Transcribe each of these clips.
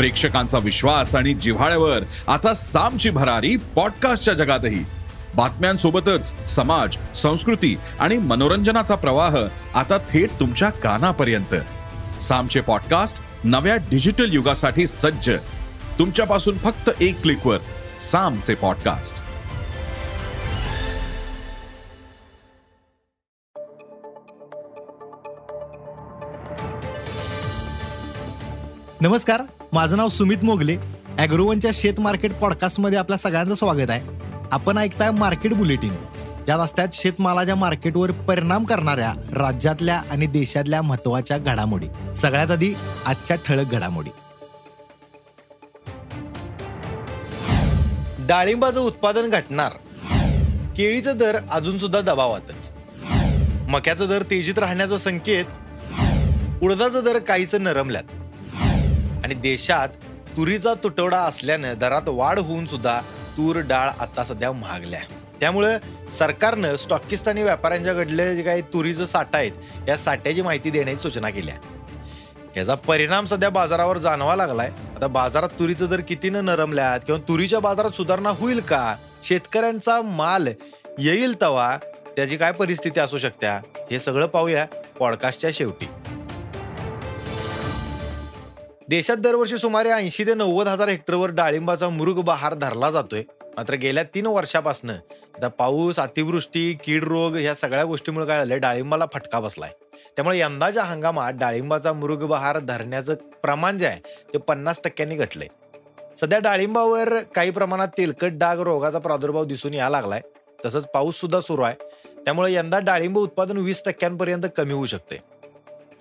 प्रेक्षकांचा विश्वास आणि जिव्हाळ्यावर आता सामची भरारी पॉडकास्टच्या जगातही. बातम्यांसोबतच समाज संस्कृती आणि मनोरंजनाचा प्रवाह आता थेट तुमच्या कानापर्यंत. सामचे पॉडकास्ट नव्या डिजिटल युगासाठी सज्ज. तुमच्यापासून फक्त एक क्लिकवर सामचे पॉडकास्ट. नमस्कार माझं नाव सुमित मोगले. अॅग्रोवनच्या शेत मार्केट पॉडकास्टमध्ये आपल्या सगळ्यांचं स्वागत आहे. आपण ऐकताय मार्केट बुलेटिन. ज्या रस्त्यात शेतमालाच्या मार्केटवर परिणाम करणाऱ्या राज्यातल्या आणि देशातल्या महत्त्वाच्या घडामोडी. सगळ्यात आधी आजच्या ठळक घडामोडी. डाळिंबाचं उत्पादन घटणार. केळीचं दर अजून सुद्धा दबावातच. मक्याचा दर तेजीत राहण्याचा संकेत. उडदाचा दर काहीच नरमल्यात. आणि देशात तुरीचा तुटवडा असल्यानं दरात वाढ होऊन सुद्धा तूर डाळ आता सध्या महागल्या. त्यामुळं सरकारनं स्टॉकिस्ट आणि व्यापाऱ्यांच्याकडले जे काही तुरीचं साठा आहेत या साठ्याची माहिती देण्याची सूचना केल्या. याचा परिणाम सध्या बाजारावर जाणवा लागलाय. आता बाजारात तुरीचं दर कितीनं नरमल्यात किंवा तुरीच्या बाजारात सुधारणा होईल का? शेतकऱ्यांचा माल येईल तवा त्याची काय परिस्थिती असू शकत्या? हे सगळं पाहूया पॉडकास्टच्या शेवटी. देशात दरवर्षी सुमारे ऐंशी ते नव्वद हजार हेक्टरवर डाळिंबाचा मृग बहार धरला जातोय. मात्र गेल्या तीन वर्षापासून आता पाऊस अतिवृष्टी कीड रोग ह्या सगळ्या गोष्टीमुळे काय झालंय? डाळिंबाला फटका बसलाय. त्यामुळे यंदाच्या हंगामात डाळिंबाचा मृग बहार धरण्याचं प्रमाण जे आहे ते पन्नास टक्क्यांनी घटलंय. सध्या डाळिंबावर काही प्रमाणात तेलकट डाग रोगाचा प्रादुर्भाव दिसून यायला लागलाय. तसंच पाऊस सुद्धा सुरू आहे. त्यामुळे यंदा डाळिंब उत्पादन वीस टक्क्यांपर्यंत कमी होऊ शकते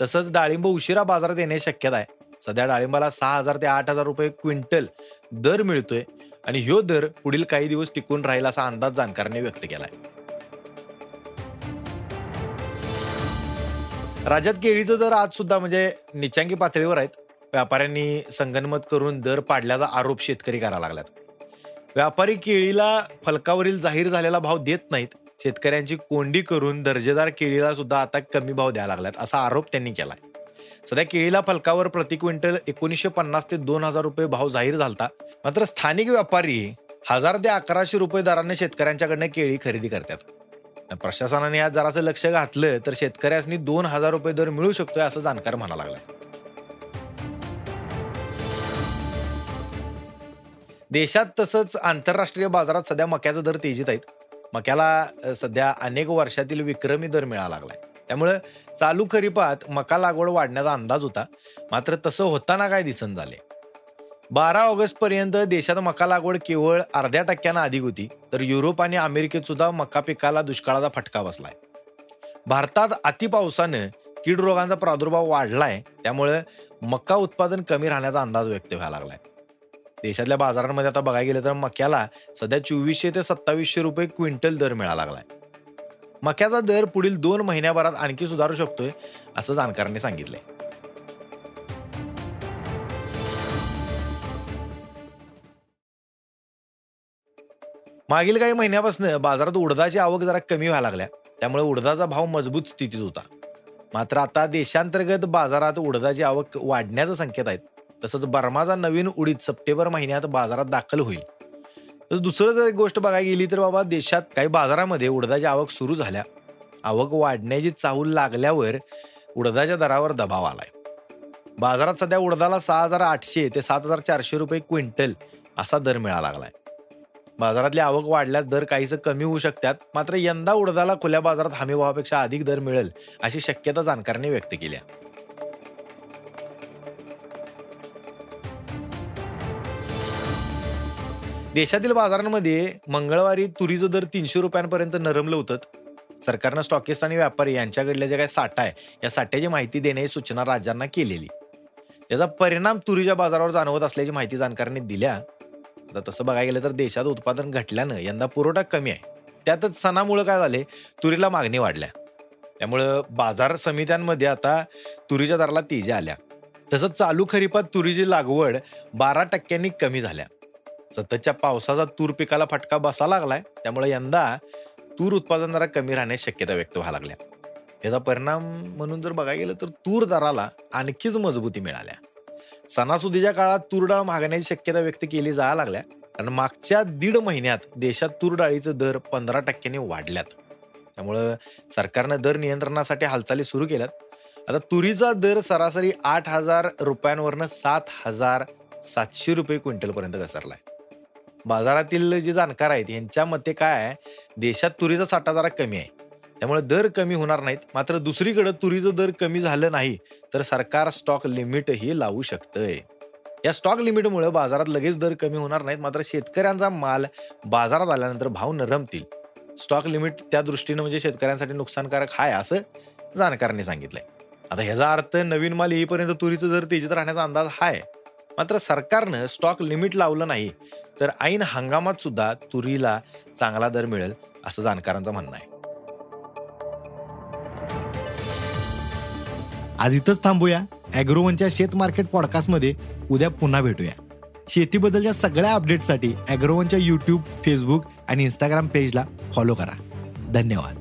तसंच डाळिंब उशिरा बाजारात येणे शक्यता आहे. सध्या डाळिंबाला सहा हजार ते आठ हजार रुपये क्विंटल दर मिळतोय आणि ह्यो दर पुढील काही दिवस टिकून राहील असा अंदाज जाणकारांनी व्यक्त केलाय. राज्यात केळीचं दर आज सुद्धा म्हणजे निचांगी पातळीवर आहेत. व्यापाऱ्यांनी संगनमत करून दर पाडल्याचा आरोप शेतकरी करायला लागल्यात. व्यापारी केळीला फलकावरील जाहीर झालेला भाव देत नाहीत. शेतकऱ्यांची कोंडी करून दर्जेदार केळीला सुद्धा आता कमी भाव द्यायला लागल्यात असा आरोप त्यांनी केलाय. सध्या केळीला फलकावर प्रति क्विंटल एकोणीसशे पन्नास ते दोन हजार रुपये भाव जाहीर झालता. मात्र स्थानिक व्यापारी हजार ते अकराशे रुपये दराने शेतकऱ्यांच्याकडनं केळी खरेदी करतात. प्रशासनाने या जराचं लक्ष घातलं तर शेतकऱ्यांनी दोन हजार रुपये दर मिळू शकतोय असं जाणकार म्हणा लागला देशात तसंच आंतरराष्ट्रीय बाजारात सध्या मक्याचा दर तेजीत आहेत. मक्याला सध्या अनेक वर्षातील विक्रमी दर मिळाला लागलाय. त्यामुळं चालू खरीपात मका लागवड वाढण्याचा अंदाज होता. मात्र तसं होताना काय दिसन झाले? बारा ऑगस्ट पर्यंत देशात मका लागवड केवळ अर्ध्या टक्क्यानं अधिक होती. तर युरोप आणि अमेरिकेत सुद्धा मका पिकाला दुष्काळाचा फटका बसलाय. भारतात अतिपावसानं कीड रोगांचा प्रादुर्भाव वाढलाय. त्यामुळे मका उत्पादन कमी राहण्याचा अंदाज व्यक्त व्हायला लागलाय. देशातल्या बाजारांमध्ये आता बघायला गेलं तर मक्याला सध्या चोवीसशे ते सत्तावीसशे रुपये क्विंटल दर मिळाला लागलाय. मक्याचा दर पुढील दोन महिन्याभरात आणखी सुधारू शकतोय असं जाणकारांनी सांगितलंय. मागील काही महिन्यापासून बाजारात उडदाची आवक जरा कमी व्हायला लागल्या. त्यामुळे उडदाचा भाव मजबूत स्थितीत होता. मात्र आता देशांतर्गत बाजारात उडदाची आवक वाढण्याचा संकेत आहेत. तसंच बर्माचा नवीन उडीद सप्टेंबर महिन्यात बाजारात दाखल होईल. दुसरं जर एक गोष्ट बघायला गेली तर बाबा देशात काही बाजारामध्ये उडदाची आवक सुरू झाल्या. आवक वाढण्याची चाहूल लागल्यावर उडदाच्या दरावर दबाव आलाय. बाजारात सध्या उडदाला सहा हजार आठशे ते सात हजार चारशे रुपये क्विंटल असा दर मिळाला लागलाय. बाजारातली आवक वाढल्यास दर काहीसं कमी होऊ शकतात. मात्र यंदा उडदाला खुल्या बाजारात हमीभावापेक्षा अधिक दर मिळेल अशी शक्यता जाणकारांनी व्यक्त केली देशातील बाजारांमध्ये मंगळवारी तुरीचं दर तीनशे रुपयांपर्यंत नरमलं होतं. सरकारनं स्टॉकिस्ट आणि व्यापारी यांच्याकडल्या जे काही साठा आहे या साठ्याची माहिती देण्याची सूचना राज्यांना केलेली. त्याचा परिणाम तुरीच्या बाजारावर जाणवत असल्याची माहिती जाणकारांनी दिल्या. आता तसं बघायला गेलं तर देशात उत्पादन घटल्यानं यंदा पुरवठा कमी आहे. त्यातच सणामुळे काय झाले तुरीला मागणी वाढल्या. त्यामुळं बाजार समित्यांमध्ये आता तुरीच्या दराला तेजी आल्या. तसंच चालू खरीपात तुरीची लागवड बारा टक्क्यांनी कमी झाल्या. सततच्या पावसाचा तूर पिकाला फटका बसा लागलाय. त्यामुळे यंदा तूर उत्पादन जरा कमी राहण्याची शक्यता व्यक्त व्हायला लागल्या. याचा परिणाम म्हणून जर बघायला गेलं तर तूर दराला आणखीच मजबूती मिळाल्या. सणासुदीच्या काळात तूर डाळ मागण्याची शक्यता व्यक्त केली जायला लागल्या. कारण मागच्या दीड महिन्यात देशात तूर डाळीचे दर पंधरा टक्क्यांनी वाढल्यात. त्यामुळं सरकारनं दर नियंत्रणासाठी हालचाली सुरू केल्यात. आता तुरीचा दर सरासरी आठ हजार रुपयांवरनं सात हजार सातशे रुपये क्विंटलपर्यंत घसरलाय. बाजारातील जे जाणकार आहेत यांच्या मते काय आहे देशात तुरीचा साठा जरा कमी आहे. त्यामुळे दर कमी होणार नाहीत मात्र दुसरीकडे तुरीचं दर कमी झालं नाही तर सरकार स्टॉक लिमिटही लावू शकतंय. या स्टॉक लिमिटमुळे बाजारात लगेच दर कमी होणार नाहीत मात्र शेतकऱ्यांचा माल बाजारात आल्यानंतर भाव नरमतील स्टॉक लिमिट त्या दृष्टीनं म्हणजे शेतकऱ्यांसाठी नुकसानकारक आहे असं जाणकारांनी सांगितलंय. आता ह्याचा अर्थ नवीन माल येईपर्यंत तुरीचं दर तेजीत राहण्याचा अंदाज आहे मात्र सरकारनं स्टॉक लिमिट लावलं नाही तर ऐन हंगामात सुद्धा तुरीला चांगला दर मिळेल असं जाणकारांचं म्हणणं आहे. आज इथंच थांबूया. अॅग्रोवनच्या शेत मार्केट पॉडकास्टमध्ये उद्या पुन्हा भेटूया. शेतीबद्दलच्या सगळ्या अपडेटसाठी अॅग्रोवनच्या यूट्यूब फेसबुक आणि इंस्टाग्राम पेजला फॉलो करा. धन्यवाद.